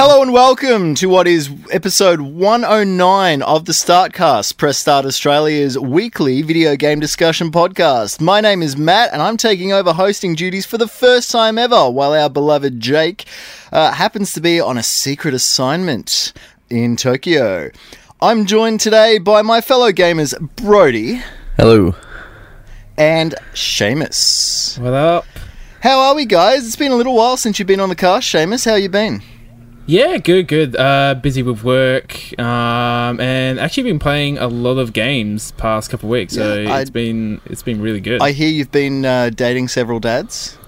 Hello and welcome to what is episode 109 of the Startcast, Press Start Australia's weekly video game discussion podcast. My name is Matt and I'm taking over hosting duties for the first time ever while our beloved Jake uh, happens to be on a secret assignment in Tokyo. I'm joined today by my fellow gamers Brodie Hello. and Seamus. What up? How are we, guys? It's been a little while since you've been on the cast. Seamus, how you been? Yeah, good, good. Uh, busy with work, um, and actually been playing a lot of games past couple of weeks. So Yeah, I- it's been it's been really good. I hear you've been uh, dating several dads.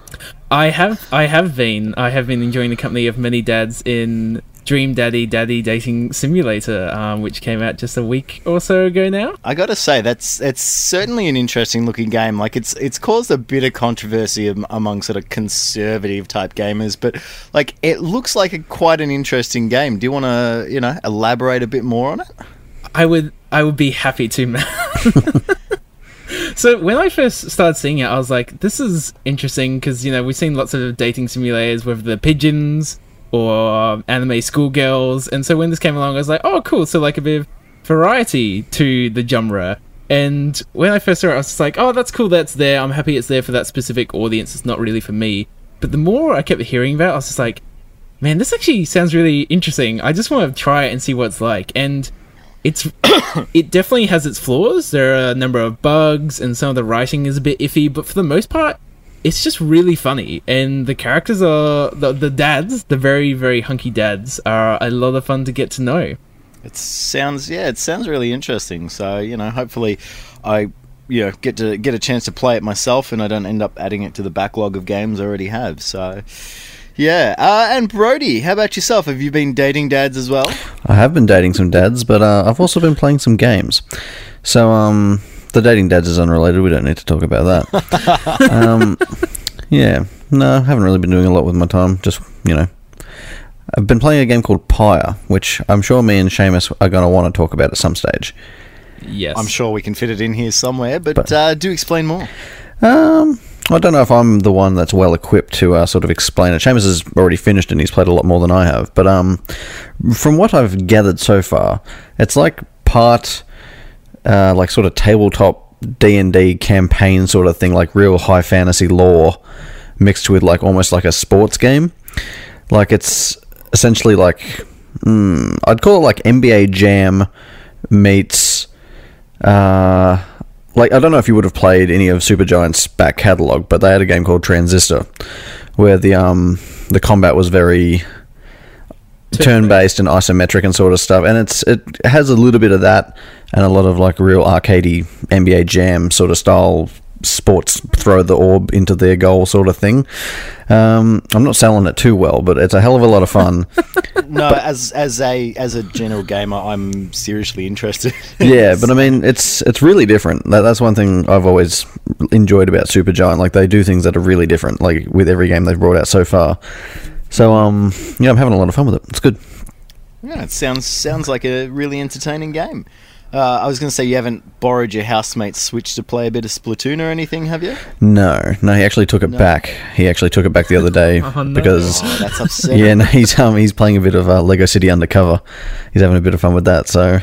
I have I have been I have been enjoying the company of many dads in Dream Daddy Daddy Dating Simulator, um, which came out just a week or so ago now. I got to say that's it's certainly an interesting looking game. Like it's it's caused a bit of controversy among sort of conservative type gamers, but like it looks like a, quite an interesting game. Do you want to you know elaborate a bit more on it? I would I would be happy to. So when I first started seeing it, I was like, "This is interesting" because you know we've seen lots of dating simulators with the pigeons or anime schoolgirls, and so when this came along, I was like, "Oh, cool!" So like a bit of variety to the genre. And when I first saw it, I was just like, "Oh, that's cool. That's there. I'm happy it's there for that specific audience. It's not really for me." But the more I kept hearing about, it, I was just like, "Man, this actually sounds really interesting. I just want to try it and see what it's like." And it's it definitely has its flaws. There are a number of bugs, and some of the writing is a bit iffy. But for the most part, it's just really funny, and the characters are the the dads, the very very hunky dads, are a lot of fun to get to know. It sounds yeah, it sounds really interesting. So you know, hopefully, I you know get to get a chance to play it myself, and I don't end up adding it to the backlog of games I already have. So. Yeah, uh, and Brodie, how about yourself? Have you been dating dads as well? I have been dating some dads, but uh, I've also been playing some games. So, um, the dating dads is unrelated. We don't need to talk about that. um, yeah, no, I haven't really been doing a lot with my time. Just, you know, I've been playing a game called Pyre, which I'm sure me and Seamus are going to want to talk about at some stage. Yes, I'm sure we can fit it in here somewhere, but, But- uh, do explain more. Um, I don't know if I'm the one that's well equipped to uh, sort of explain it. Seamus has already finished and he's played a lot more than I have. But um, from what I've gathered so far, it's like part uh, like sort of tabletop D and D campaign sort of thing, like real high fantasy lore mixed with like almost like a sports game. Like it's essentially like mm, I'd call it like NBA Jam meets. Uh, like I don't know if you would have played any of Supergiant's back catalog, but they had a game called Transistor, where the um the combat was very turn based and isometric and sort of stuff, and it's it has a little bit of that and a lot of like real arcadey NBA Jam sort of style sports throw the orb into their goal sort of thing. Um, I'm not selling it too well, but it's a hell of a lot of fun. No, as as a as a general gamer, I'm seriously interested. yeah, but I mean, it's it's really different. That, that's one thing I've always enjoyed about Supergiant. Like they do things that are really different. Like with every game they've brought out so far. So um, yeah, I'm having a lot of fun with it. It's good. yeah, it sounds sounds like a really entertaining game. Uh, I was going to say you haven't borrowed your housemate's Switch to play a bit of Splatoon or anything, have you? No, no, he actually took it back. He actually took it back the other day Oh, no. because Oh, that's upsetting. yeah, no, he's um he's playing a bit of uh, Lego City Undercover. He's having a bit of fun with that. So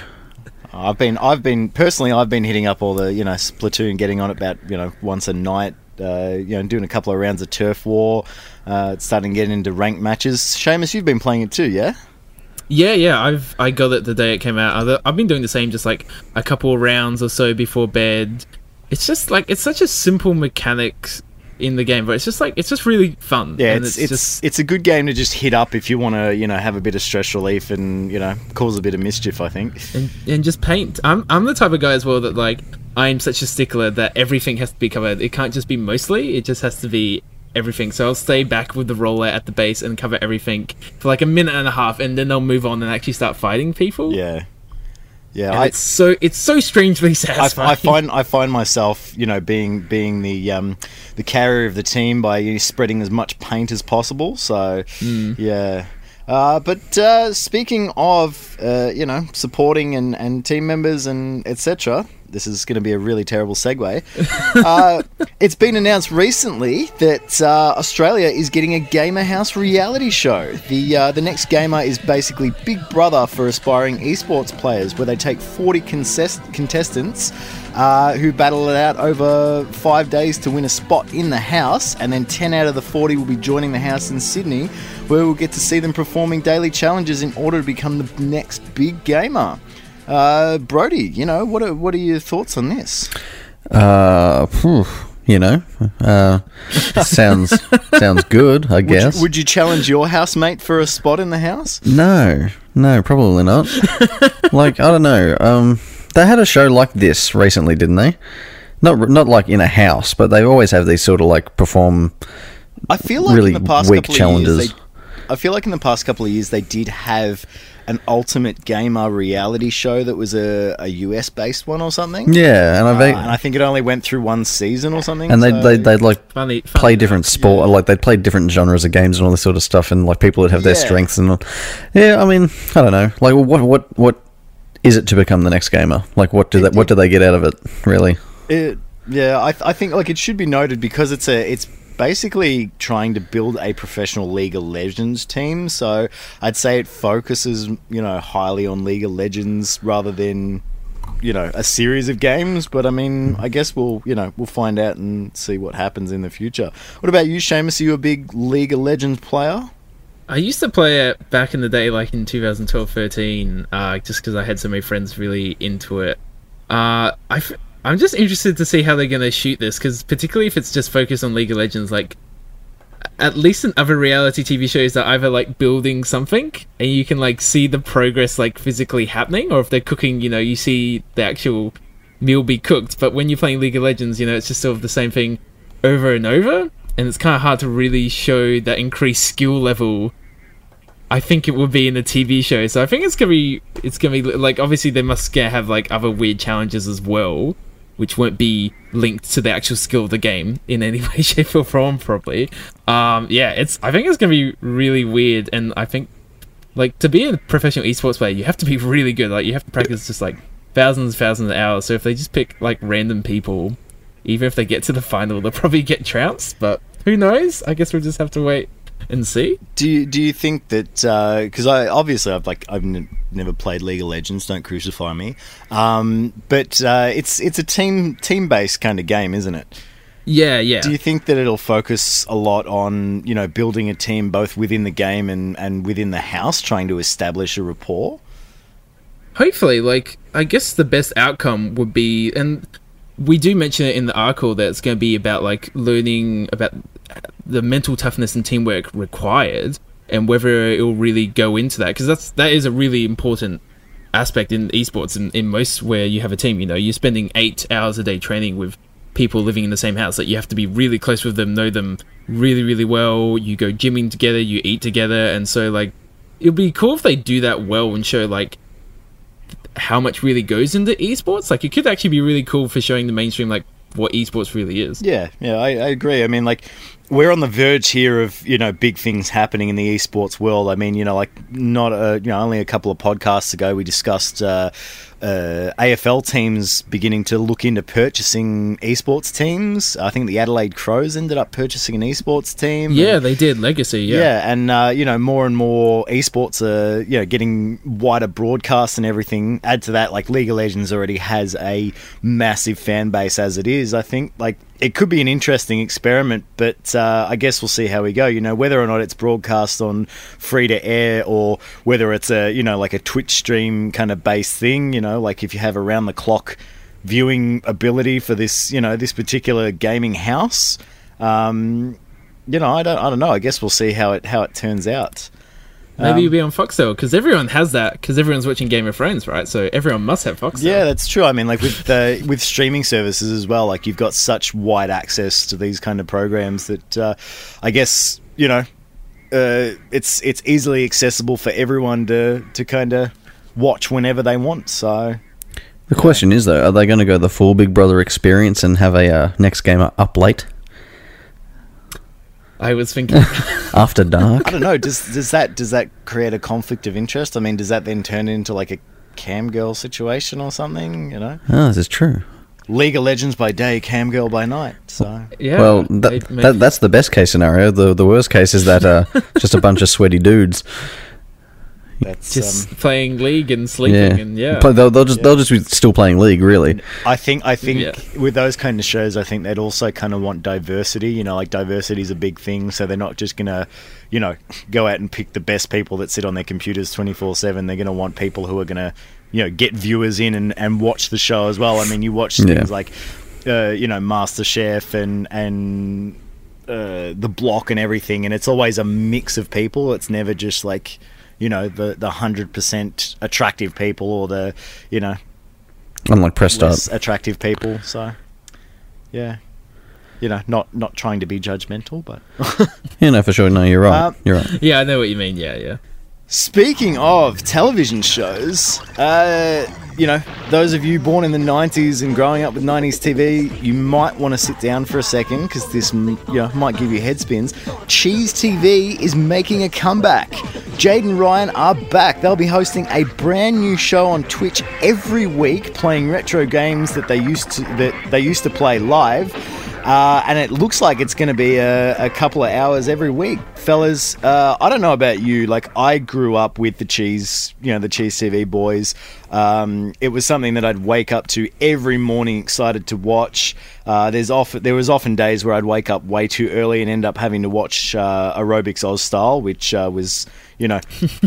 I've been, I've been personally, I've been hitting up all the, you know, Splatoon, getting on it about, you know, once a night. Uh, you know, doing a couple of rounds of turf war. Uh, starting to get into ranked matches. Seamus, you've been playing it too, yeah? Yeah, yeah, I've I got it the day it came out. I've- been doing the same, just like a couple of rounds or so before bed. It's just like it's such a simple mechanics in the game, but it's just like it's just really fun. Yeah, and it's it's just it's a good game to just hit up if you want to, you know, have a bit of stress relief and you know cause a bit of mischief. I think. and, and just paint. I'm I'm the type of guy as well that like I'm such a stickler that everything has to be covered. It can't just be mostly. It just has to be everything. So I'll stay back with the roller at the base and cover everything for like a minute and a half, and then they'll move on and actually start fighting people. Yeah, yeah. I, it's so it's so strangely I, satisfying. I find I find myself, you know, being being the um, the carrier of the team by you know, spreading as much paint as possible. So, yeah. Uh, but uh, speaking of, uh, you know, supporting and, and team members and etc., this is going to be a really terrible segue. uh, it's been announced recently that uh, Australia is getting a Gamer House reality show. The uh, the next gamer is basically Big Brother for aspiring esports players, where they take 40 contest- contestants uh, who battle it out over five days to win a spot in the house, and then 10 out of the 40 will be joining the house in Sydney, where we'll get to see them performing daily challenges in order to become the next big gamer. Uh, Brodie, you know what are what are your thoughts on this? Uh, phew, you know, uh, sounds sounds good. I Would guess. you, would you challenge your housemate for a spot in the house? No, no, probably not. like I don't know. Um, they had a show like this recently, didn't they? Not not like in a house, but they always have these sort of like perform. I feel like Really in the past weak couple of challenges. years, they, I feel like in the past couple of years they did have an ultimate gamer reality show that was a, a US based one or something. Yeah, and Uh, I and I think it only went through one season or something. and they so- they they'd like Funny, funny play enough. different sport, like they'd play different genres of games and all this sort of stuff, and like people would have their Yeah. strengths and yeah. I mean, I don't know. Like, what what what is it to become the next gamer? Like, what do they what do they get out of it? Really? It, yeah, I, I think like it should be noted because it's a it's basically trying to build a professional League of Legends team. So I'd say it focuses you know highly on League of Legends rather than you know a series of games. But I mean, I guess we'll you know we'll find out and see what happens in the future. What about you, Seamus? Are you a big League of Legends player? I used to play it back in the day, like in 2012 13, uh, just because I had so many friends really into it. Uh, I'm just interested to see how they're going to shoot this, because particularly if it's just focused on League of Legends, like, at least in other reality TV shows, they're either like building something and you can like see the progress like physically happening, or if they're cooking, you know, you see the actual meal be cooked. But when you're playing League of Legends, you know, it's just sort of the same thing over and over, and it's kind of hard to really show that increased skill level. I think it would be in a TV show, so I think it's gonna be it's gonna be like obviously they must have like other weird challenges as well, which won't be linked to the actual skill of the game in any way, shape, or form. Probably, um, yeah, it's I think it's gonna be really weird, and I think like to be a professional esports player, you have to be really good. Like you have to practice just like thousands, thousands of hours. So if they just pick like random people, even if they get to the final, they'll probably get trounced. But who knows? I guess we'll just have to wait and see. Do you, do you think that because I obviously I've like I've n- never played League of Legends, don't crucify me, um, but uh, it's it's a team team based kind of game, isn't it? Yeah, yeah. Do you think that it'll focus a lot on you know building a team both within the game and and within the house, trying to establish a rapport? hopefully like i guess the best outcome would be and we do mention it in the article that it's going to be about like learning about the mental toughness and teamwork required and whether it'll really go into that because that's that is a really important aspect in esports and in most where you have a team you know you're spending eight hours a day training with people living in the same house that you have to be really close with them know them really really well you go gymming together you eat together and so like it'd be cool if they do that well and show like how much really goes into esports. Like, it could actually be really cool for showing the mainstream like what esports really is. Yeah, yeah, I, I agree. I mean, like, we're on the verge here of you know big things happening in the esports world. I mean, you know, like not a you know only a couple of podcasts ago we discussed uh, uh, AFL teams beginning to look into purchasing esports teams. I think the Adelaide Crows ended up purchasing an esports team. Yeah, and- they did Legacy. Yeah, yeah, and uh, you know more and more esports are you know getting wider broadcasts and everything. Add to that, like League of Legends already has a massive fan base as it is. I think like it could be an interesting experiment, but uh, I guess we'll see how we go. You know whether or not it's broadcast on free to air or whether it's a you know like a Twitch stream kind of based thing. You know like if you have around the clock viewing ability for this you know this particular gaming house. Um, you know, I don't, I don't know. I guess we'll see how it how it turns out. Maybe Um, you'll be on Foxtel because everyone has that because everyone's watching Game of Thrones, right? So everyone must have Foxtel. Yeah, that's true. I mean, like with the with streaming services as well, like you've got such wide access to these kind of programs that uh, I guess you know uh, it's it's easily accessible for everyone to to kind of watch whenever they want. So The question is though, are they going to go the full Big Brother experience and have a uh, next game up late I was thinking. after dark? I don't know. Does does that does that create a conflict of interest? I mean, does that then turn into like a cam girl situation or something. You know, Oh, this is true. League of Legends by day, cam girl by night. So Yeah. well, that, that, that's the best case scenario. The the worst case is that uh, just a bunch of sweaty dudes. That's just um, playing League and sleeping and yeah. But they'll, they'll just they'll just be still playing League, really. I think I think Yeah. with those kind of shows, I think they'd also kind of want diversity. You know, like diversity is a big thing, so they're not just gonna, you know, go out and pick the best people that sit on their computers twenty four seven. They're gonna want people who are gonna, you know, get viewers in and, and watch the show as well. I mean, you watch Yeah. things like, uh, you know, Master Chef and and uh, the block and everything, and it's always a mix of people. It's never just like. You know the the hundred percent attractive people, or the you know Unlike Press Start. less attractive people. So, yeah, you know, not not trying to be judgmental, but Yeah, no, for sure. No, you're right. Um, you're right. yeah, I know what you mean. Yeah, yeah. Speaking of television shows, uh, you know, those of you born in the '90s and growing up with '90s TV, you might want to sit down for a second because this, you know, might give you head spins. Cheez TV is making a comeback. Jade and Ryan are back. They'll be hosting a brand new show on Twitch every week, playing retro games that they used to that they used to play live. Uh, and it looks like it's going to be a, a couple of hours every week, fellas. Uh, I don't know about you. Like I grew up with the cheese, you know, the Cheez TV boys. Um, it was something that I'd wake up to every morning, excited to watch. Uh, there's often there was often days where I'd wake up way too early and end up having to watch uh, Aerobics Oz Style, which uh, was, you know,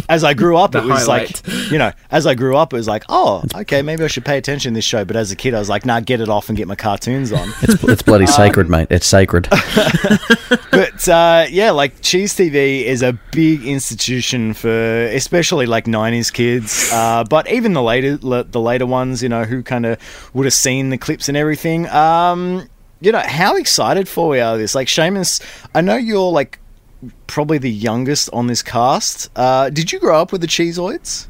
as I grew up, it was highlight. like, you know, as I grew up, it was like, oh, okay, maybe I should pay attention to this show. But as a kid, I was like, nah, get it off and get my cartoons on. It's it's bloody sacred, mate. It's sacred. but uh, yeah, like Cheez TV is a big institution for especially like '90s kids, uh, but even the later la- the later ones, you know, who kind of would have seen the clips and everything. Um, you know, how excited for we are this? Like Seamus, I know you're like probably the youngest on this cast. Uh, did you grow up with the Cheezoids?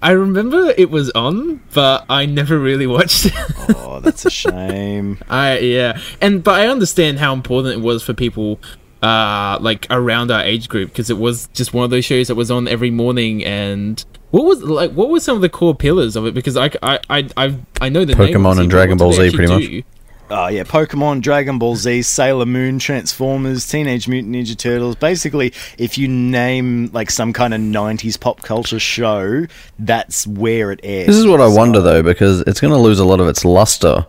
I remember it was on, but I never really watched it. Oh, that's a shame. I yeah, and but I understand how important it was for people uh like around our age group because it was just one of those shows that was on every morning and what was like what were some of the core pillars of it because I I I I, I know the Pokemon obviously, and but Dragon what Ball Z, pretty actually much. Oh yeah, Pokemon, Dragon Ball Z, Sailor Moon, Transformers, Teenage Mutant Ninja Turtles. Basically, if you name like some kind of '90s pop culture show, that's where it airs. This is what I So- wonder though, because it's going to lose a lot of its luster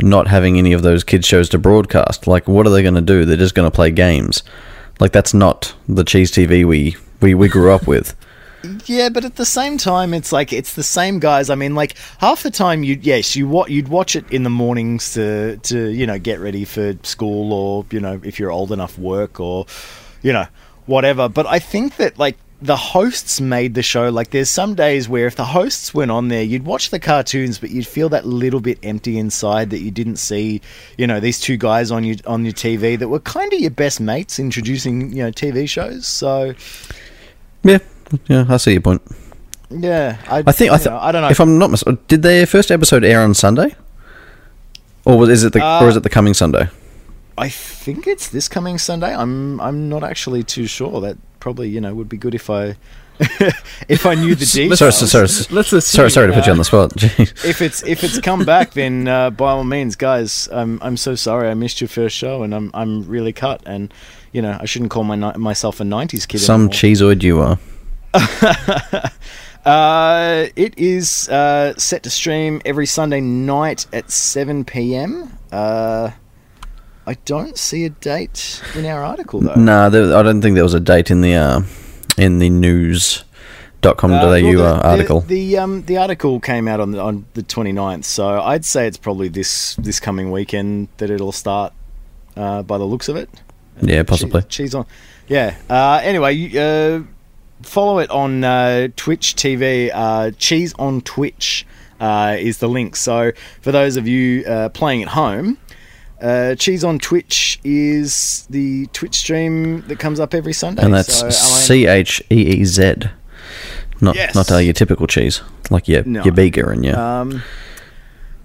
not having any of those kids shows to broadcast. Like, what are they going to do? They're just going to play games. Like, that's not the Cheez TV we we, we grew up with. Yeah, but at the same time, it's like it's the same guys. I mean, like half the time, you yes, you what you'd watch it in the mornings to to you know get ready for school or you know if you're old enough work or you know whatever. But I think that like the hosts made the show. Like there's some days where if the hosts went on there, you'd watch the cartoons, but you'd feel that little bit empty inside that you didn't see. You know these two guys on your on your TV that were kind of your best mates introducing you know TV shows. So. Yeah, yeah, I see your point. Yeah, I, I think I, you th- know, I don't know. If I'm not mis- did their first episode air on Sunday, or was is it the Uh, or is it the coming Sunday? I think it's this coming Sunday. I'm I'm not actually too sure. That probably you know would be good if I if I knew the details. Sorry, sorry, sorry, Let's assume, sorry, sorry to put you on the spot. Jeez. If it's if it's come back, then uh, by all means, guys, I'm I'm so sorry I missed your first show, and I'm I'm really cut, and you know I shouldn't call my ni- myself a '90s kid. Some anymore. cheezoid you are. Uh, it is uh, set to stream every Sunday night at 7 p.m. Uh, I don't see a date in our article though. Nah, I don't think there was a date in the uh, in the news.com.au Uh, uh, well, the- article. The, the um the article came out on the on the 29th, so I'd say it's probably this this coming weekend that it'll start. Uh, by the looks of it. yeah, possibly. Cheese, cheese on. Yeah. Uh, anyway, uh, follow it on uh, Twitch TV. Uh, cheese on Twitch uh, is the link. So for those of you uh, playing at home. Uh, Cheese on Twitch is the Twitch stream that comes up every Sunday. And that's C H E E Z. Not Yes. not uh, your typical cheese, like your No. your Bega and your. Um,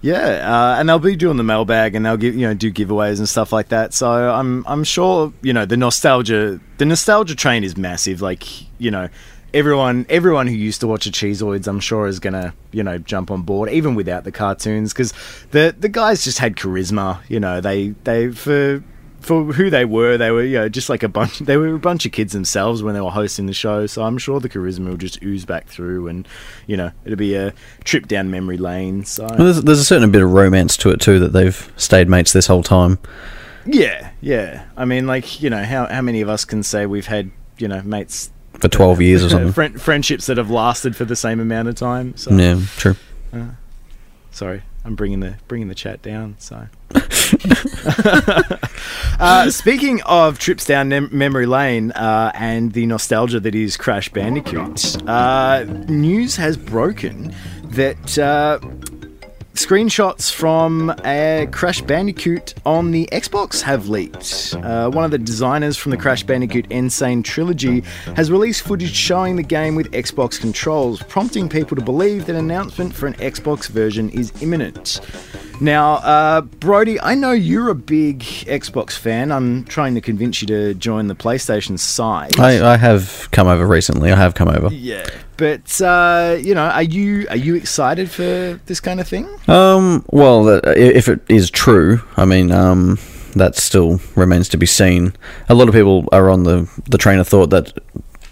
yeah, uh, and they'll be doing the mailbag, and they'll give you know do giveaways and stuff like that. So I'm I'm sure you know the nostalgia the nostalgia train is massive. Like you know everyone everyone who used to watch the Cheezoids, I'm sure, is gonna you know jump on board even without the cartoons because the the guys just had charisma. You know, they they for for who they were, they were you know just like a bunch. They were a bunch of kids themselves when they were hosting the show. So I'm sure the charisma will just ooze back through, and you know it'll be a trip down memory lane. So Well, there's, there's a certain bit of romance to it too that they've stayed mates this whole time. yeah, yeah. I mean, like you know how how many of us can say we've had you know mates For 12 years or something. Friend, friendships that have lasted for the same amount of time. So Yeah, true. Uh, sorry, I'm bringing the bringing the chat down. So, uh, speaking of trips down mem- memory lane uh, and the nostalgia that is Crash Bandicoot, uh, news has broken that. Screenshots from a Crash Bandicoot on the Xbox have leaked. Uh, one of the designers from the Crash Bandicoot N. Sane trilogy has released footage showing the game with Xbox controls, prompting people to believe that an announcement for an Xbox version is imminent. Now, uh, Brodie, I know you're a big Xbox fan. I'm trying to convince you to join the PlayStation side. I, I have come over recently. I have come over. yeah, but uh, you know, are you are you excited for this kind of thing? Um, well, if it is true, I mean, um, that still remains to be seen. A lot of people are on the, the train of thought that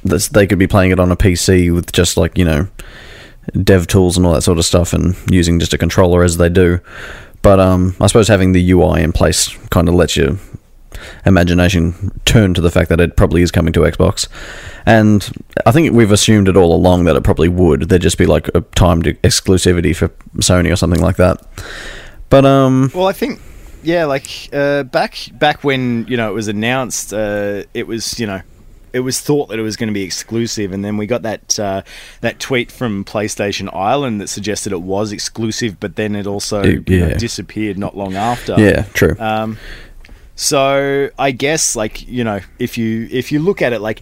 that they could be playing it on a PC with just like you know dev tools and all that sort of stuff, and using just a controller as they do. But um, I suppose having the UI in place kind of lets your imagination turn to the fact that it probably is coming to Xbox. And I think we've assumed it all along that it probably would. There'd just be like a timed exclusivity for Sony or something like that. But um, Well, I think yeah, like uh, back back when you know it was announced, uh, it was you know it was thought that it was going to be exclusive, and then we got that uh, that tweet from PlayStation Ireland that suggested it was exclusive, but then it also It- you know, disappeared not long after. yeah, true. Um, so I guess like you know if you if you look at it like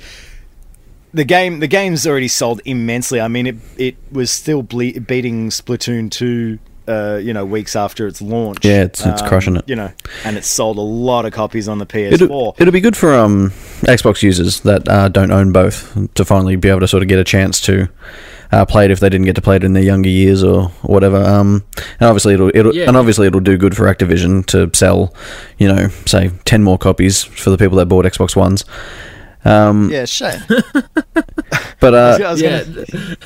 the game the game's already sold immensely. I mean it it was still ble- beating Splatoon two. Uh, you know, weeks after its launch. Yeah, it's- it's crushing it. You know, and it's sold a lot of copies on the PS4. It'll, it'll be good for um, Xbox users that uh, don't own both to finally be able to sort of get a chance to uh, play it if they didn't get to play it in their younger years or whatever. Um, and obviously it'll, it'll Yeah. and obviously it'll do good for Activision to sell, you know, say ten more copies for the people that bought Xbox Ones. Um, yeah, shame. But uh, I was yeah, gonna-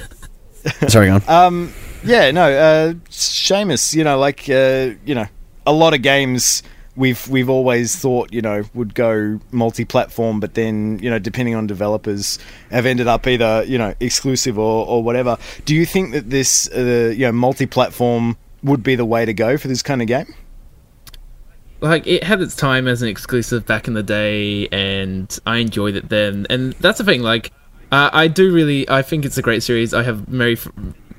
sorry, go on. Um, yeah, no, uh, Seamus, you know, like, uh, you know, a lot of games we've we've always thought, you know, would go multi-platform, but then, you know, depending on developers, have ended up either, you know, exclusive or, or whatever. Do you think that this, uh, you know, multi-platform would be the way to go for this kind of game? like it had its time as an exclusive back in the day and i enjoyed it then and that's the thing like uh, i do really i think it's a great series i have very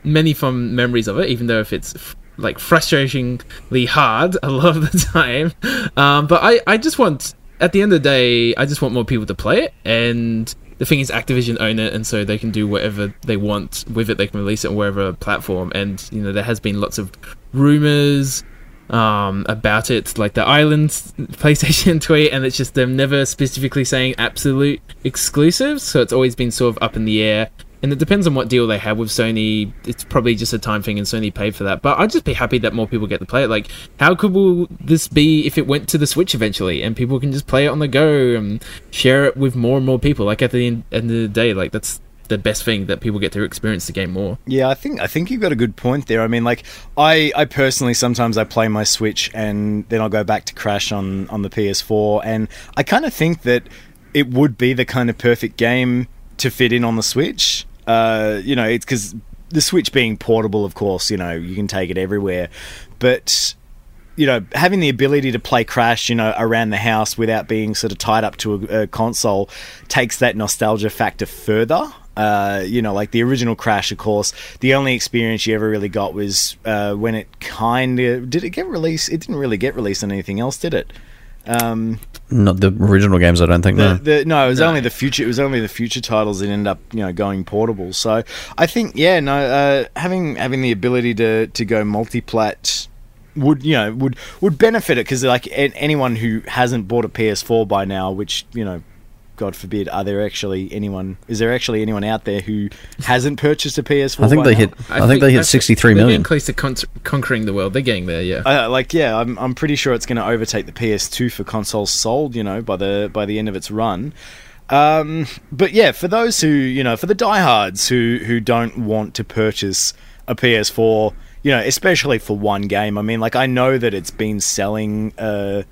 many fond memories of it even though if it's like frustratingly hard. A lot of the time. Um, but i i just want at the end of the day i just want more people to play it. And the thing is activision own it and so they can do whatever they want with it. They can release it on wherever platform. And you know there has been lots of rumors um, about it, like the Ireland PlayStation tweet, and it's just them never specifically saying absolute exclusives, so it's always been sort of up in the air. And it depends on what deal they have with Sony. It's probably just a time thing, and Sony paid for that. But I'd just be happy that more people get to play it. Like, how could will this be if it went to the Switch eventually, and people can just play it on the go and share it with more and more people? Like at the end, end of the day, like that's the best thing that people get to experience the game more. Yeah, I think I think you've got a good point there. I mean, like I, I personally sometimes I play my Switch and then I'll go back to Crash on on the PS4, and I kind of think that it would be the kind of perfect game to fit in on the Switch. Uh, you know, it's because the Switch being portable, of course, you know you can take it everywhere, but you know, having the ability to play Crash, you know, around the house without being sort of tied up to a, a console takes that nostalgia factor further. Uh, you know, like the original Crash, of course, the only experience you ever really got was uh, when it kind of did it get released. It didn't really get released on anything else, did it? Um, Not the original games, I don't think. the, no. the, no, it was No. only the future. It was only the future titles that ended up, you know, going portable. So I think, yeah, no, uh, having having the ability to to go multi-plat would you know would would benefit it because like a- anyone who hasn't bought a PS4 by now, which you know God forbid, are there actually anyone? Is there actually anyone out there who hasn't purchased a PS4? I think by they now? hit. I, think they hit sixty three they're getting close to con- conquering the world. They're getting there, yeah. Uh, like yeah, I'm I'm pretty sure it's going to overtake the PS2 for consoles sold. You know, by the by the end of its run. Um, but yeah, for those who you know, for the diehards who who don't want to purchase a PS4, you know, especially for one game. I mean, like I know that it's been selling. Uh,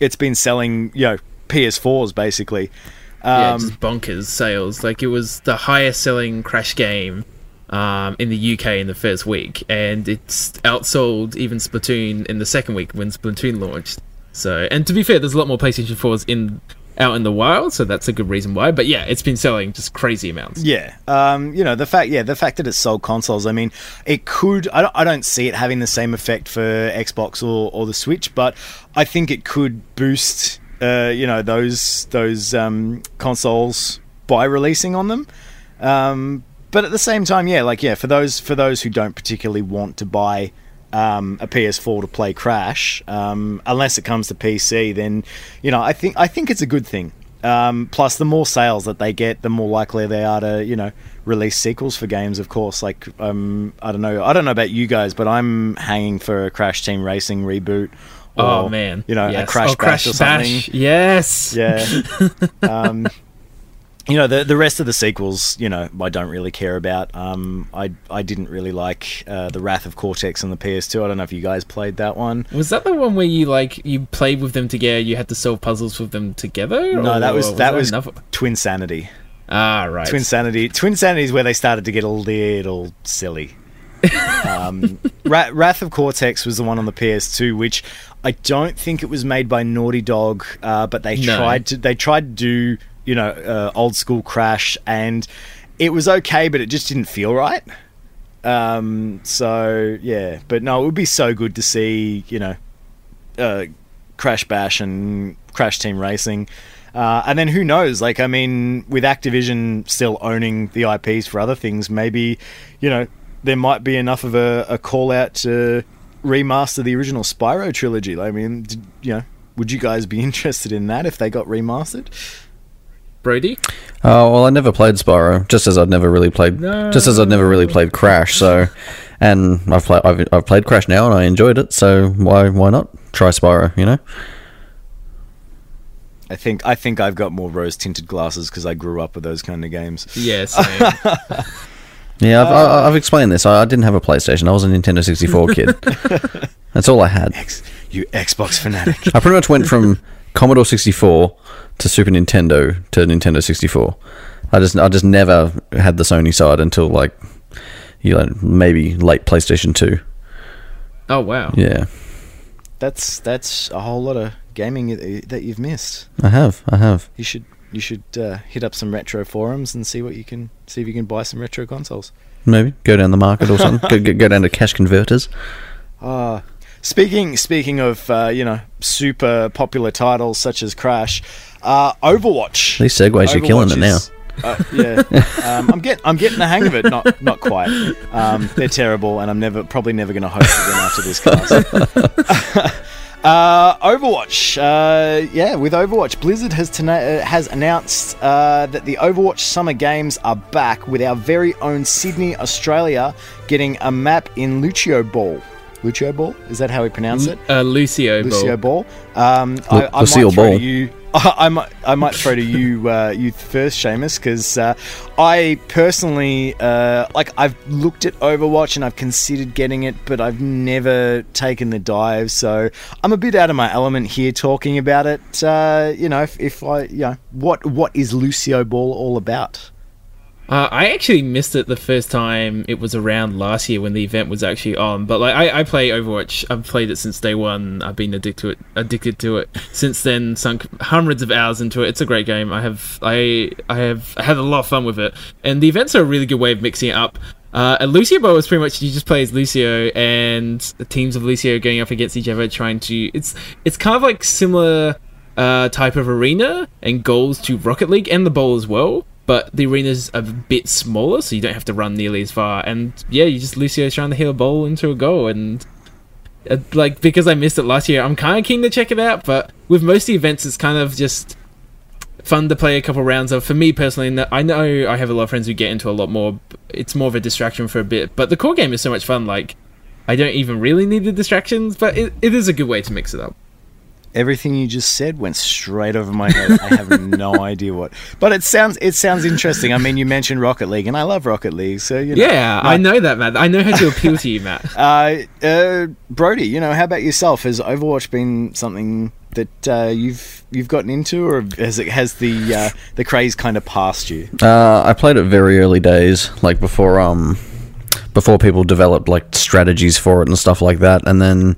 it's been selling, you know, PS4s basically. yeah, Um, just bonkers sales. Like it was the highest selling Crash game um, in the UK in the first week, and it's outsold even Splatoon in the second week when Splatoon launched. So, and to be fair, there's a lot more PlayStation 4s in out in the wild, so that's a good reason why. But yeah, it's been selling just crazy amounts. Yeah, um, you know the fact. Yeah, the fact that it's sold consoles. I mean, it could. I don't, I don't see it having the same effect for Xbox or, or the Switch, but I think it could boost. Uh, you know those those um, consoles by releasing on them. Um, but at the same time, yeah, like yeah, for those for those who don't particularly want to buy um, a PS4 to play Crash, um, unless it comes to PC, then you know I think I think it's a good thing. Um, plus, the more sales that they get, the more likely they are to you know release sequels for games. Of course, like um, I don't know, I don't know about you guys, but I'm hanging for a Crash Team Racing reboot. Or, oh man, you know, yes. a Crash oh, Bash Crash or something. Bash. Yes. Yeah. um, you know, the the rest of the sequels, you know, I don't really care about. Um, I I didn't really like uh, the Wrath of Cortex on the PS2. I don't know if you guys played that one. Was that the one where you like you played with them together? You had to solve puzzles with them together. No, that was that was another- Twinsanity. ah right. Twinsanity. Twin Sanity is where they started to get a little silly. Um, Ra- Wrath of Cortex was the one on the PS2, which I don't think it was made by Naughty Dog, uh, but they No. tried to they tried to do you know uh, old school Crash, and it was okay, but it just didn't feel right. Um, so yeah, but no, it would be so good to see you know uh, Crash Bash and Crash Team Racing. Uh, and then who knows? Like, I mean, with Activision still owning the IPs for other things, maybe, you know, there might be enough of a, a call out to remaster the original Spyro trilogy. I mean, did, you know, would you guys be interested in that if they got remastered? Brady? Oh well, I never played Spyro, just as I'd never really played, No. just as I'd never really played Crash. So, and I've played, I've, I've played Crash now, and I enjoyed it. So why why not try Spyro? You know? I think I think I've got more rose tinted glasses because I grew up with those kind of games. Yeah, same. Yeah, I've, uh, I, I've explained this. I, I didn't have a PlayStation. I was a Nintendo sixty four kid. That's all I had. X, you Xbox fanatic. I pretty much went from Commodore 64 to Super Nintendo to Nintendo 64. I just I just never had the Sony side until like you know, maybe late PlayStation 2. oh wow. Yeah. that's that's a whole lot of gaming that that you've missed. I have. I have. You should you should uh, hit up some retro forums and see what you can see if you can buy some retro consoles. Maybe go down the market or something. go, go, go down to cash converters. Uh, speaking speaking of uh, you know super popular titles such as Crash, uh, Overwatch. These segues, you're killing it now. Uh, yeah, um, I'm getting I'm getting the hang of it. Not not quite. Um, they're terrible, and I'm never probably never going to host again after this cast. Uh, Overwatch, uh, yeah, with Overwatch, Blizzard has tona- uh, has announced uh, that the Overwatch Summer Games are back with our very own Sydney, Australia, getting a map in Lucio Ball. Lucio Ball is that how we pronounce it? Uh, Lucio. Ball. Lucio Ball. Um, I, Lu- I Lucille might throw Ball. to you. I might, I might throw to you, uh, you first, Seamus, because uh, I personally, uh, like, I've looked at Overwatch and I've considered getting it, but I've never taken the dive. So I'm a bit out of my element here talking about it. Uh, you know, if, if I, you know, what what is Lucio Ball all about? Uh, I actually missed it the first time it was around last year when the event was actually on. But like, I, I play Overwatch. I've played it since day one. I've been addicted to it. Addicted to it since then. Sunk hundreds of hours into it. It's a great game. I have I I have had a lot of fun with it. And the events are a really good way of mixing it up. Uh, and Lucio Ball is pretty much you just play as Lucio and the teams of Lucio going up against each other, trying to. It's it's kind of like similar uh, type of arena and goals to Rocket League and the bowl as well. But the arena's are a bit smaller, so you don't have to run nearly as far. And yeah, you just Lucio trying to hit a ball into a goal. And uh, like because I missed it last year, I'm kind of keen to check it out. But with most of the events, it's kind of just fun to play a couple rounds of. For me personally, I know I have a lot of friends who get into a lot more. It's more of a distraction for a bit, but the core game is so much fun. Like, I don't even really need the distractions, but it, it is a good way to mix it up. Everything you just said went straight over my head. I have no idea what, but it sounds it sounds interesting. I mean, you mentioned Rocket League, and I love Rocket League, so you know. Yeah, I know that, Matt. I know how to appeal to you, Matt. Uh, uh, Brodie, you know, how about yourself? Has Overwatch been something that uh, you've you've gotten into, or has it has the uh, the craze kind of passed you? Uh, I played it very early days, like before um before people developed like strategies for it and stuff like that, and then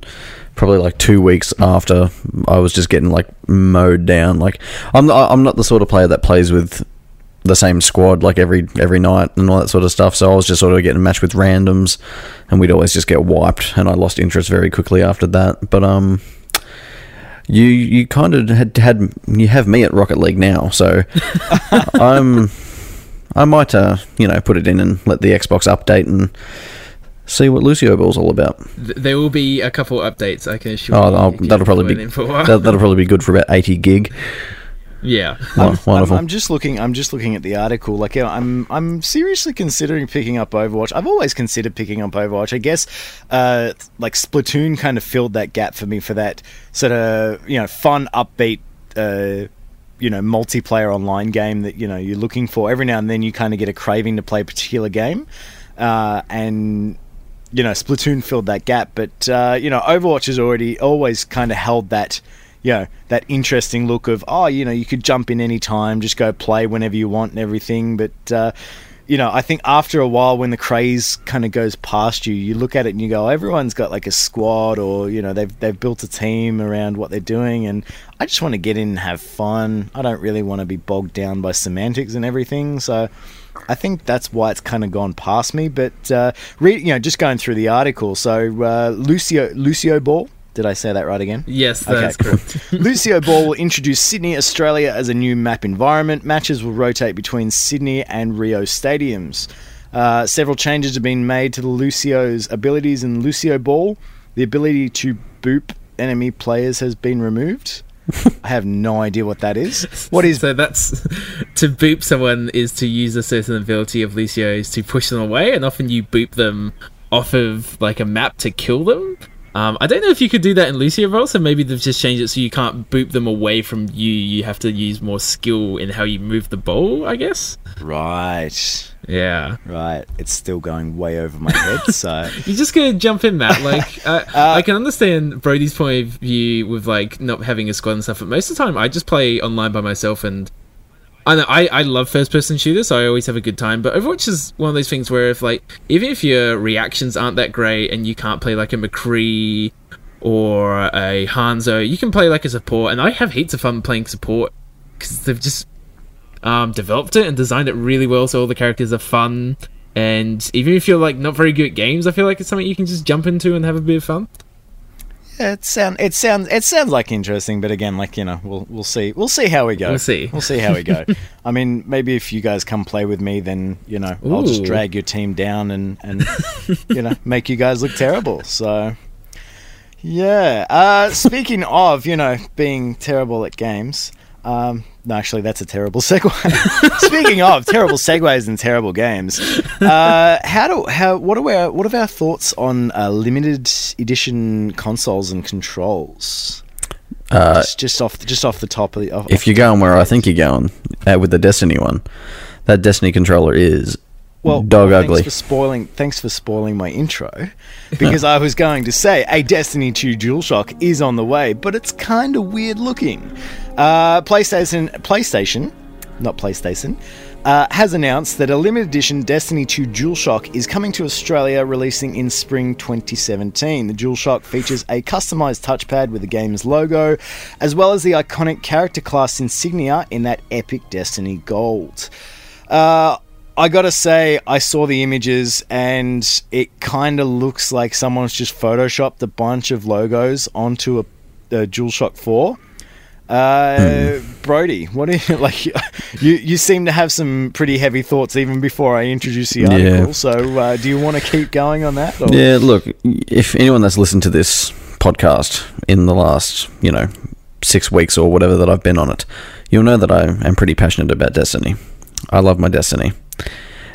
probably like two weeks after I was just getting like mowed down. Like I'm I'm not the sort of player that plays with the same squad like every every night and all that sort of stuff. So I was just sort of getting matched with randoms, and we'd always just get wiped, and I lost interest very quickly after that. But um, you you kind of had had you have me at Rocket League now, so I'm I might uh you know put it in and let the Xbox update and see what Lucio Ball's all about. There will be a couple updates, I can assure oh, you. that'll probably be that, will probably be good for about eighty gig. Yeah, I'm, I'm, I'm, just looking. I'm just looking at the article. Like, I'm I'm seriously considering picking up Overwatch. I've always considered picking up Overwatch. I guess, uh, like Splatoon kind of filled that gap for me for that sort of you know fun, upbeat. Uh, you know, multiplayer online game that you know you're looking for. Every now and then, you kind of get a craving to play a particular game, uh, and you know, Splatoon filled that gap, but uh, you know, Overwatch has already always kind of held that, you know, that interesting look of oh, you know, you could jump in any time, just go play whenever you want and everything. But uh, you know, I think after a while, when the craze kind of goes past you, you look at it and you go, everyone's got like a squad, or you know, they've they've built a team around what they're doing, and I just want to get in and have fun. I don't really want to be bogged down by semantics and everything, so. I think that's why it's kind of gone past me. But uh, re- you know, just going through the article. So uh, Lucio Lucio Ball. Did I say that right again? Yes, that's okay. correct. Lucio Ball will introduce Sydney, Australia as a new map environment. Matches will rotate between Sydney and Rio stadiums. Uh, several changes have been made to the Lucio's abilities in Lucio Ball. The ability to boop enemy players has been removed. I have no idea what that is. What is so? That's to boop someone is to use a certain ability of Lucio's to push them away, and often you boop them off of like a map to kill them. Um, I don't know if you could do that in Lucio Ball, so maybe they've just changed it so you can't boop them away from you. You have to use more skill in how you move the ball, I guess. Right. Yeah. Right. It's still going way over my head, so You're just gonna jump in, Matt. Like, uh, uh, I can understand Brodie's point of view with like not having a squad and stuff, but most of the time I just play online by myself and I know I, I love first person shooters, so I always have a good time. But Overwatch is one of those things where if like even if your reactions aren't that great and you can't play like a McCree or a Hanzo, you can play like a support. And I have heaps of fun playing support because they've just um, developed it and designed it really well, so all the characters are fun. And even if you're like not very good at games, I feel like it's something you can just jump into and have a bit of fun. It sound it sounds it sounds like interesting, but again, like you know, we'll we'll see we'll see how we go. We'll see. We'll see how we go. I mean, maybe if you guys come play with me, then you know Ooh. I'll just drag your team down and and you know make you guys look terrible. So yeah. Uh, speaking of you know being terrible at games, um, no, actually, that's a terrible segue. Speaking of terrible segues and terrible games, uh, how do how what are our what are our thoughts on uh, limited edition consoles and controls? Uh, just, just, off just off the top of the. Off, if you're going where I think you're going uh, with the Destiny one, that Destiny controller is well, dog well, ugly. Thanks for spoiling. Thanks for spoiling my intro, because I was going to say a Destiny 2 DualShock is on the way, but it's kind of weird looking. Uh, PlayStation, PlayStation, not PlayStation, uh, has announced that a limited edition Destiny 2 DualShock is coming to Australia, releasing in spring 2017. The DualShock features a customized touchpad with the game's logo, as well as the iconic character class insignia in that epic Destiny gold. Uh, I gotta say, I saw the images and it kind of looks like someone's just photoshopped a bunch of logos onto a, a DualShock 4. Uh, mm. Brodie, what do you like? You you seem to have some pretty heavy thoughts even before I introduce the article. Yeah. So, uh, do you want to keep going on that? Or? Yeah. Look, if anyone that's listened to this podcast in the last, you know, six weeks or whatever that I've been on it, you'll know that I am pretty passionate about Destiny. I love my Destiny.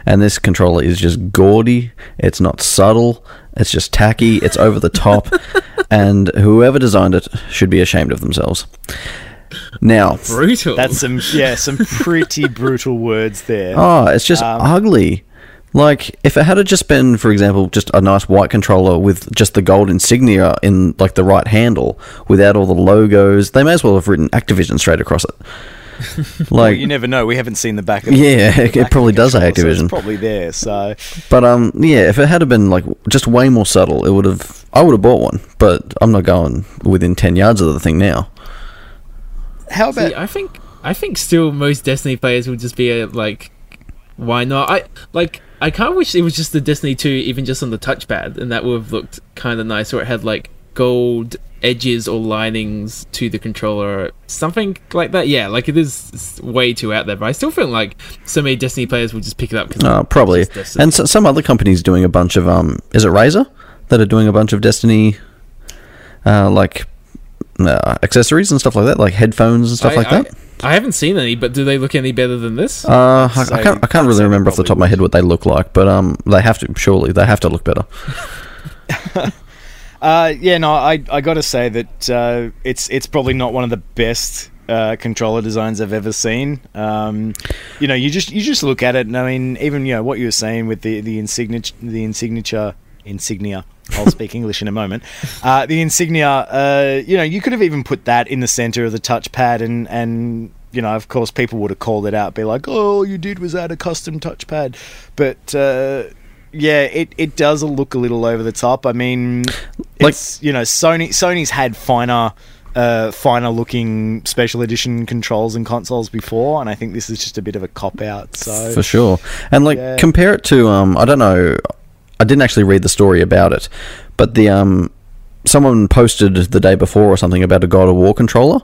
And this controller is just gaudy. It's not subtle. It's just tacky. It's over the top. and whoever designed it should be ashamed of themselves. Now, Brutal. That's some yeah, some pretty brutal words there. oh, it's just Um, ugly. Like if it had just been, for example, just a nice white controller with just the gold insignia in like the right handle, without all the logos, they may as well have written Activision straight across it. Well, Like, you never know. We haven't seen the back of Yeah, the it back of probably does say controller, so Activision. it's probably there. So but um, yeah, if it had been like just way more subtle, it would have. I would have bought one, but I'm not going within ten yards of the thing now. how about See, I think I think still most Destiny players would just be a, like, why not? I like I kind of wish it was just the Destiny two, even just on the touchpad, and that would have looked kind of nice, or it had like gold edges or linings to the controller, something like that. Yeah, like it is way too out there, but I still feel like so many Destiny players will just pick it up. Cause Uh, probably. it's just Destiny. And so, some other companies doing a bunch of um, is it Razer that are doing a bunch of Destiny, uh, like uh, accessories and stuff like that, like headphones and stuff I, like I- that. I haven't seen any, but do they look any better than this? Uh, I, So I can't. I can't really remember off the top of my head what they look like, but um, they have to. Surely they have to look better. Uh, yeah, no, I I got to say that uh, it's it's probably not one of the best uh, controller designs I've ever seen. Um, you know, you just you just look at it, and I mean, even you know what you were saying with the the insignia the insignature insignia. I'll speak English in a moment. Uh, the insignia, uh, you know, you could have even put that in the center of the touchpad, and and you know, of course, people would have called it out, be like, "Oh, all you did was add a custom touchpad," but. Yeah, it, it does look a little over the top. I mean, Like- you know Sony Sony's had finer uh, finer looking special edition controls and consoles before, and I think this is just a bit of a cop out. So for sure. And like Yeah. compare it to um, I don't know. I didn't actually read the story about it, but the um, someone posted the day before or something about a God of War controller,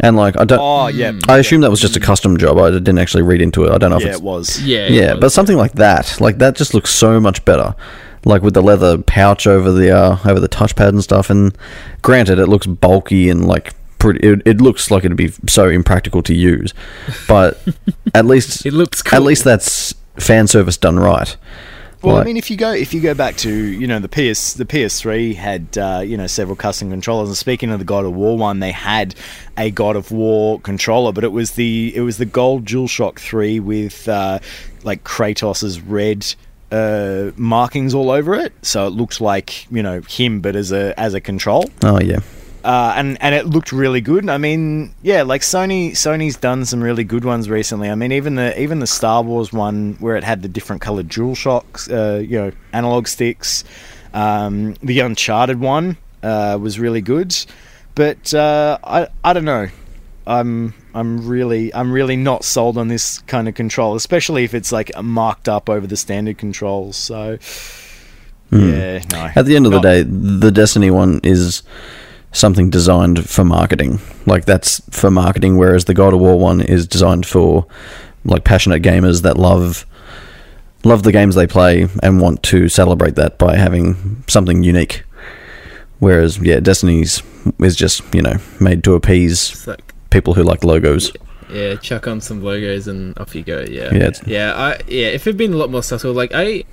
and like I don't. oh yeah, I assume that was just a custom job. I didn't actually read into it. I don't know if yeah, it's it was. yeah, it yeah, was. but something like that, like that, just looks so much better. Like with the leather pouch over the uh, over the touchpad and stuff. And granted, it looks bulky and like pretty. It, it looks like it'd be so impractical to use, but at least It looks At least that's fan service done right. Well, I mean, if you go if you go back to you know the PS the PS3 had uh, you know several custom controllers. And speaking of the God of War one, they had a God of War controller, but it was the it was the gold DualShock three with uh, like Kratos's red uh, markings all over it, so it looked like you know him, but as a as a control. Oh yeah, uh, and and it looked really good. I mean, yeah, like Sony Sony's done some really good ones recently. I mean, even the even the Star Wars one where it had the different colored Dual Shocks, uh, you know, analog sticks. Um, the Uncharted one uh, was really good, but uh, I I don't know. I'm I'm really I'm really not sold on this kind of control, especially if it's like marked up over the standard controls. So yeah, no. At the end of the day, the Destiny one is something designed for marketing. Like that's for marketing, whereas the God of War one is designed for like passionate gamers that love love the games they play and want to celebrate that by having something unique. Whereas, yeah, Destiny's is just you know made to appease like people who like logos. Yeah, chuck on some logos and off you go. Yeah, Yeah, yeah. I yeah. If it'd been a lot more subtle, like I,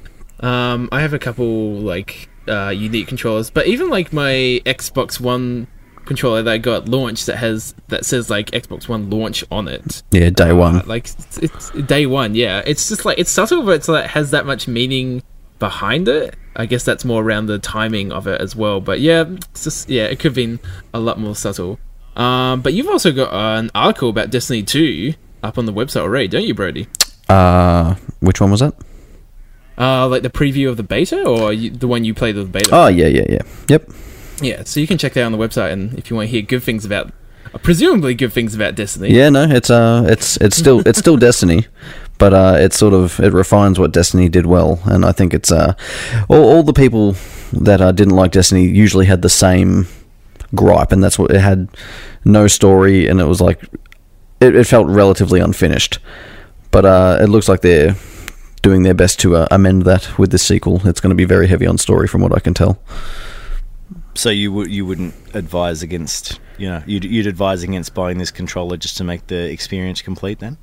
um, I have a couple like uh, unique controllers, but even like my Xbox One controller that I got launched that has that says like Xbox One launch on it. Yeah, day Uh, one. like it's, it's day one. Yeah, it's just like it's subtle, but it's like has that much meaning behind it. I guess that's more around the timing of it as well. But yeah, it's just yeah, it could have been a lot more subtle. Um, but you've also got an article about Destiny 2 up on the website already, don't you, Brodie? Uh, which one was that? Uh, like the preview of the beta, or you, the one you played with the beta? Oh yeah, yeah, yeah. Yep. Yeah, so you can check that on the website, and if you want to hear good things about, uh, presumably good things about Destiny. Yeah, no, it's uh, it's it's still it's still Destiny, but uh, it sort of it refines what Destiny did well, and I think it's uh, all, all the people that uh, didn't like Destiny usually had the same gripe, and that's what it had no story, and it was like it, it felt relatively unfinished, but uh, it looks like they're doing their best to uh, amend that with this sequel. It's going to be very heavy on story, from what I can tell. So you would you wouldn't advise against you know, you'd, you'd advise against buying this controller just to make the experience complete. Then,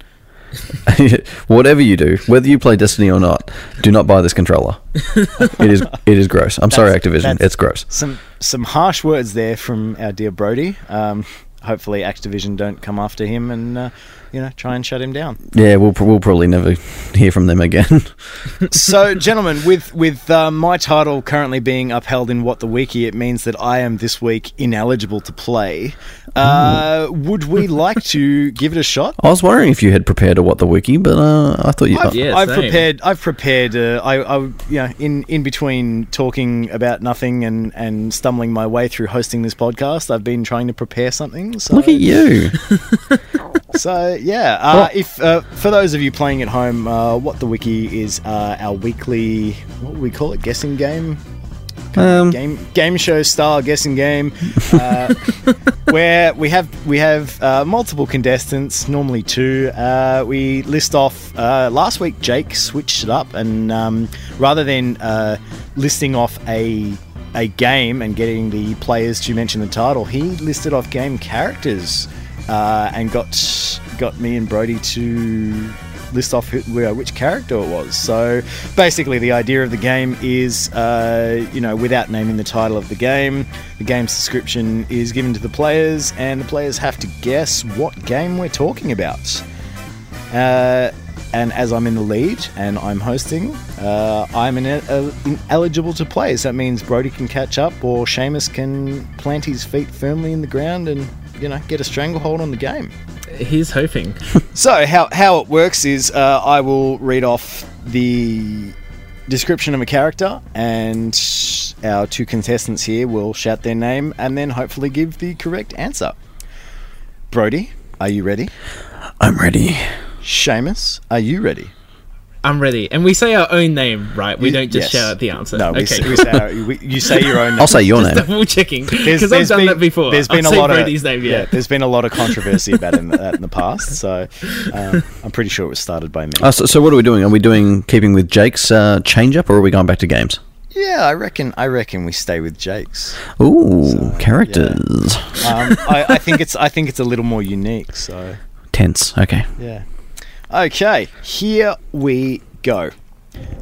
Whatever you do, whether you play Destiny or not, do not buy this controller. it is it is gross. I'm sorry, Activision. It's gross. some some harsh words there from our dear Brodie. Um, hopefully, Activision don't come after him and uh, you know try and shut him down. Yeah, we'll we'll probably never hear from them again. so, gentlemen, with with uh, my title currently being upheld in what the wiki, it means that I am this week ineligible to play. Uh, would we like to give it a shot? I was wondering if you had prepared a what the wiki, but uh, I thought you. I've, Yeah, I've prepared. I've prepared. Uh, I, I, you know, in in between talking about nothing and and stumbling my way through hosting this podcast, I've been trying to prepare something. So, Look at you. So yeah, uh, if uh, for those of you playing at home, uh, what the wiki is uh, our weekly what we call it guessing game? Um, game game show style guessing game. Uh, where we have we have uh, multiple contestants normally two. Uh, we list off uh, last week Jake switched it up and um, rather than uh, listing off a a game and getting the players to mention the title he listed off game characters uh, and got got me and Brodie to list off who, which character it was. So basically, the idea of the game is, uh, you know, without naming the title of the game, the game's description is given to the players, and the players have to guess what game we're talking about. Uh, and as I'm in the lead and I'm hosting, uh, I'm uh, ineligible to play. So that means Brodie can catch up, or Seamus can plant his feet firmly in the ground and you know get a stranglehold on the game. He's hoping. So how how it works is uh, I will read off the description of a character, and our two contestants here will shout their name and then hopefully give the correct answer. Brodie, are you ready? I'm ready. Seamus, are you ready? I'm ready. And we say our own name, right? We You- don't just yes. shout out the answer. No, okay. say, we say our- we- you say your own. Name. I'll say your Just name. double checking because I've done been- that before. There's been I'll a say lot Brodie's of name. yeah. Yeah. There's been a lot of controversy about in, that in the past, so um, I'm pretty sure it was started by me. Uh, so, so what are we doing? Are we doing keeping with Jake's uh, change up, or are we going back to games? yeah, I reckon. I reckon we stay with Jake's. Ooh, characters. Um, I, I think it's. I think it's a little more unique. So Tense. Okay. yeah. Okay, here we go.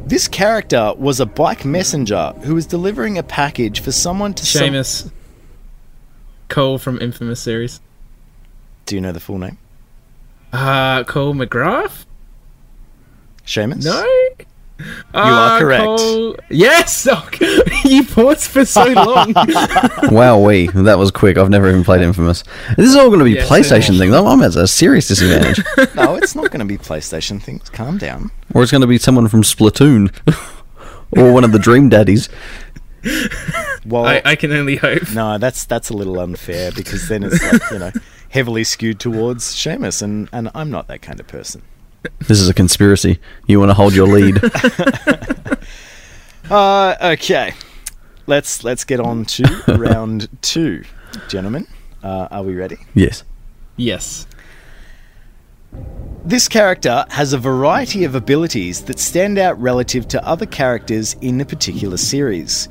This character was a bike messenger who was delivering a package for someone to. some- Seamus. Cole from Infamous series. Do you know the full name? Uh, Cole McGrath? Seamus. No? You are ah, correct. Yes! Oh, you paused for so long. wow, we that was quick. I've never even played Infamous. This is all going to be Yeah, so PlayStation things. I'm, I'm at a serious disadvantage. No, it's not going to be PlayStation things. Calm down. or it's going to be someone from Splatoon, or one of the Dream Daddies. Well, I, I can only hope. No, that's that's a little unfair because then it's like you know heavily skewed towards Seamus, and and I'm not that kind of person. This is a conspiracy. You want to hold your lead? Uh, okay, let's let's get on to round two, gentlemen. Uh, are we ready? yes. Yes. This character has a variety of abilities that stand out relative to other characters in the particular series.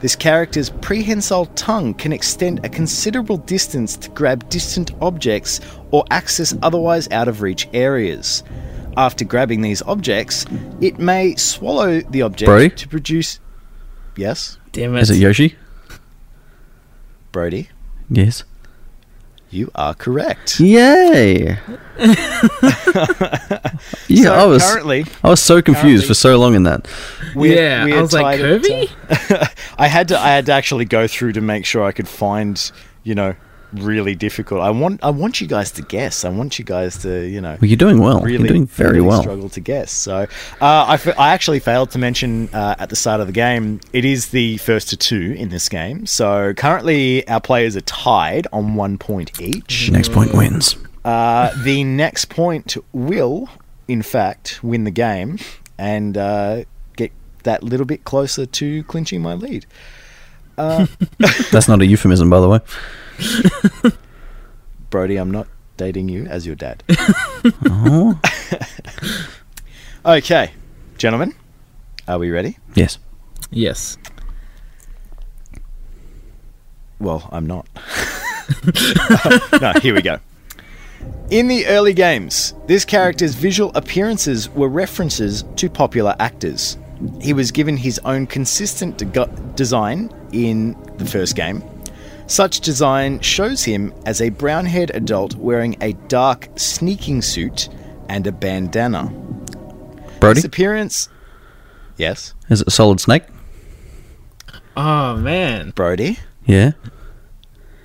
This character's prehensile tongue can extend a considerable distance to grab distant objects or access otherwise out of reach areas. After grabbing these objects, it may swallow the object Brodie? to produce. Yes, Damn it. Is it Yoshi? Brodie, Yes. you are correct. Yay! yeah, So I was currently I was so confused for so long in that. we yeah, we I was like, tied at, Kirby? uh, I had to I had to actually go through to make sure I could find, you know, really difficult. I want I want you guys to guess. I want you guys to, you know, Well, you're doing well. really you're doing very really well. struggle to guess. So, uh, I, f- I actually failed to mention uh, at the start of the game. It is the first to two in this game. So currently our players are tied on one point each. Next point wins. Uh, the next point will, in fact, win the game and uh, get that little bit closer to clinching my lead. That's not a euphemism, by the way. Brodie, I'm not dating you as your dad. Oh, Okay, gentlemen, are we ready? yes. Yes. Well, I'm not. Oh, no, here we go. In the early games, this character's visual appearances were references to popular actors. He was given his own consistent de- design in the first game. Such design shows him as a brown haired adult wearing a dark sneaking suit and a bandana. Brodie, His appearance. Yes, is it a Solid Snake? Oh man. Brodie. Yeah.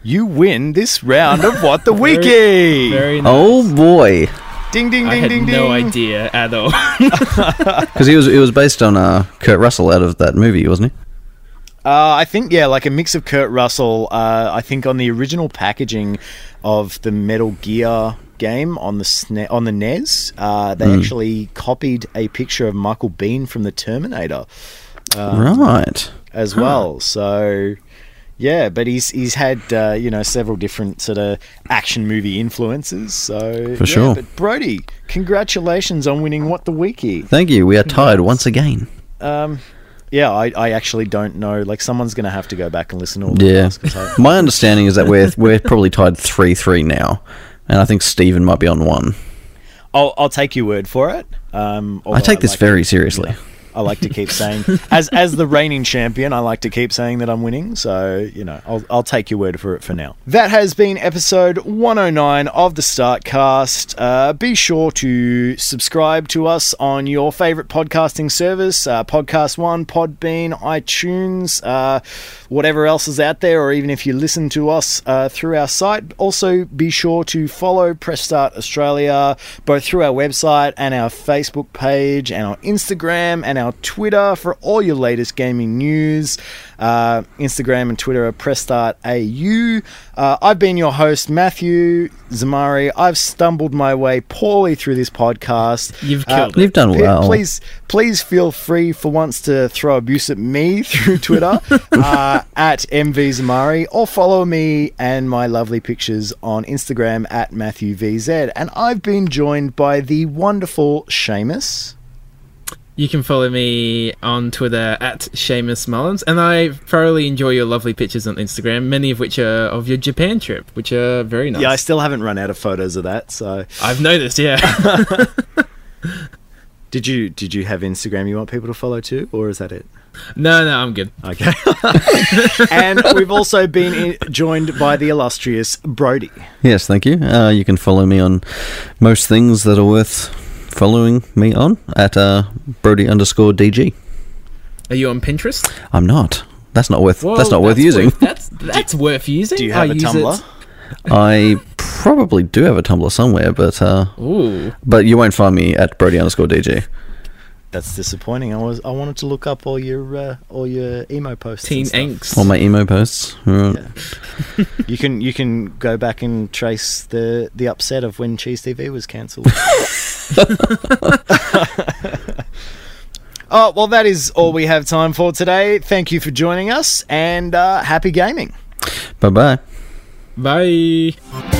You win this round of What the Wiki! Very nice. Oh boy, ding, ding, ding, ding, had ding, no idea at all. because he was it was based on uh, Kurt Russell out of that movie, wasn't he? Uh, I think yeah, like a mix of Kurt Russell. Uh, I think on the original packaging of the Metal Gear game on the SNE- on the NES, uh, they actually copied a picture of Michael Biehn from the Terminator right. as well. So yeah, but he's he's had uh, you know several different sort of action movie influences. So For yeah, sure. But Brodie, congratulations on winning what the wiki. Thank you. We are tied once again. Um, yeah, I, I actually don't know. Like, someone's going to have to go back and listen to all the Yeah. podcasts My understanding is that we're we're probably tied three three now, and I think Steven might be on one. I'll, I'll take your word for it. Um, I take this very seriously. know, I like to keep saying, as as the reigning champion, I like to keep saying that I'm winning. So you know, I'll I'll take your word for it for now. That has been episode 109 of the Startcast. Uh, be sure to subscribe to us on your favorite podcasting service, uh, Podcast One, Podbean, iTunes, uh, whatever else is out there, or even if you listen to us uh, through our site. Also, be sure to follow Press Start Australia both through our website and our Facebook page and our Instagram and our Twitter for all your latest gaming news. Uh, Instagram and Twitter are Press Start AU. Uh, I've been your host, Matthew Zamari. I've stumbled my way poorly through this podcast. You've Uh, killed it. You've done P- well. Please, please feel free for once to throw abuse at me through Twitter uh, at MV Zamari or follow me and my lovely pictures on Instagram at MatthewVZ. And I've been joined by the wonderful Seamus. You can follow me on Twitter at Seamus Mullins, and I thoroughly enjoy your lovely pictures on Instagram, many of which are of your Japan trip, which are very nice. Yeah, I still haven't run out of photos of that. So, I've noticed, yeah. did you did you have Instagram you want people to follow too, or is that it? no, no, I'm good. Okay. and we've also been i- joined by the illustrious Brodie. Yes, thank you. Uh, you can follow me on most things that are worth following me on at uh, Brodie underscore DG. Are you on Pinterest? I'm not. That's not worth. Whoa, that's not worth using. that's that's worth using. Do you have a Tumblr? it- I probably do have a Tumblr somewhere, but uh, Ooh, but you won't find me at Brodie underscore DG. That's disappointing. I was I wanted to look up all your uh, all your emo posts. teen and angst. All my emo posts. Right. You can you can go back and trace the the upset of when Cheez TV was cancelled. oh well, that is all we have time for today. Thank you for joining us, and uh, happy gaming. Bye bye. Bye.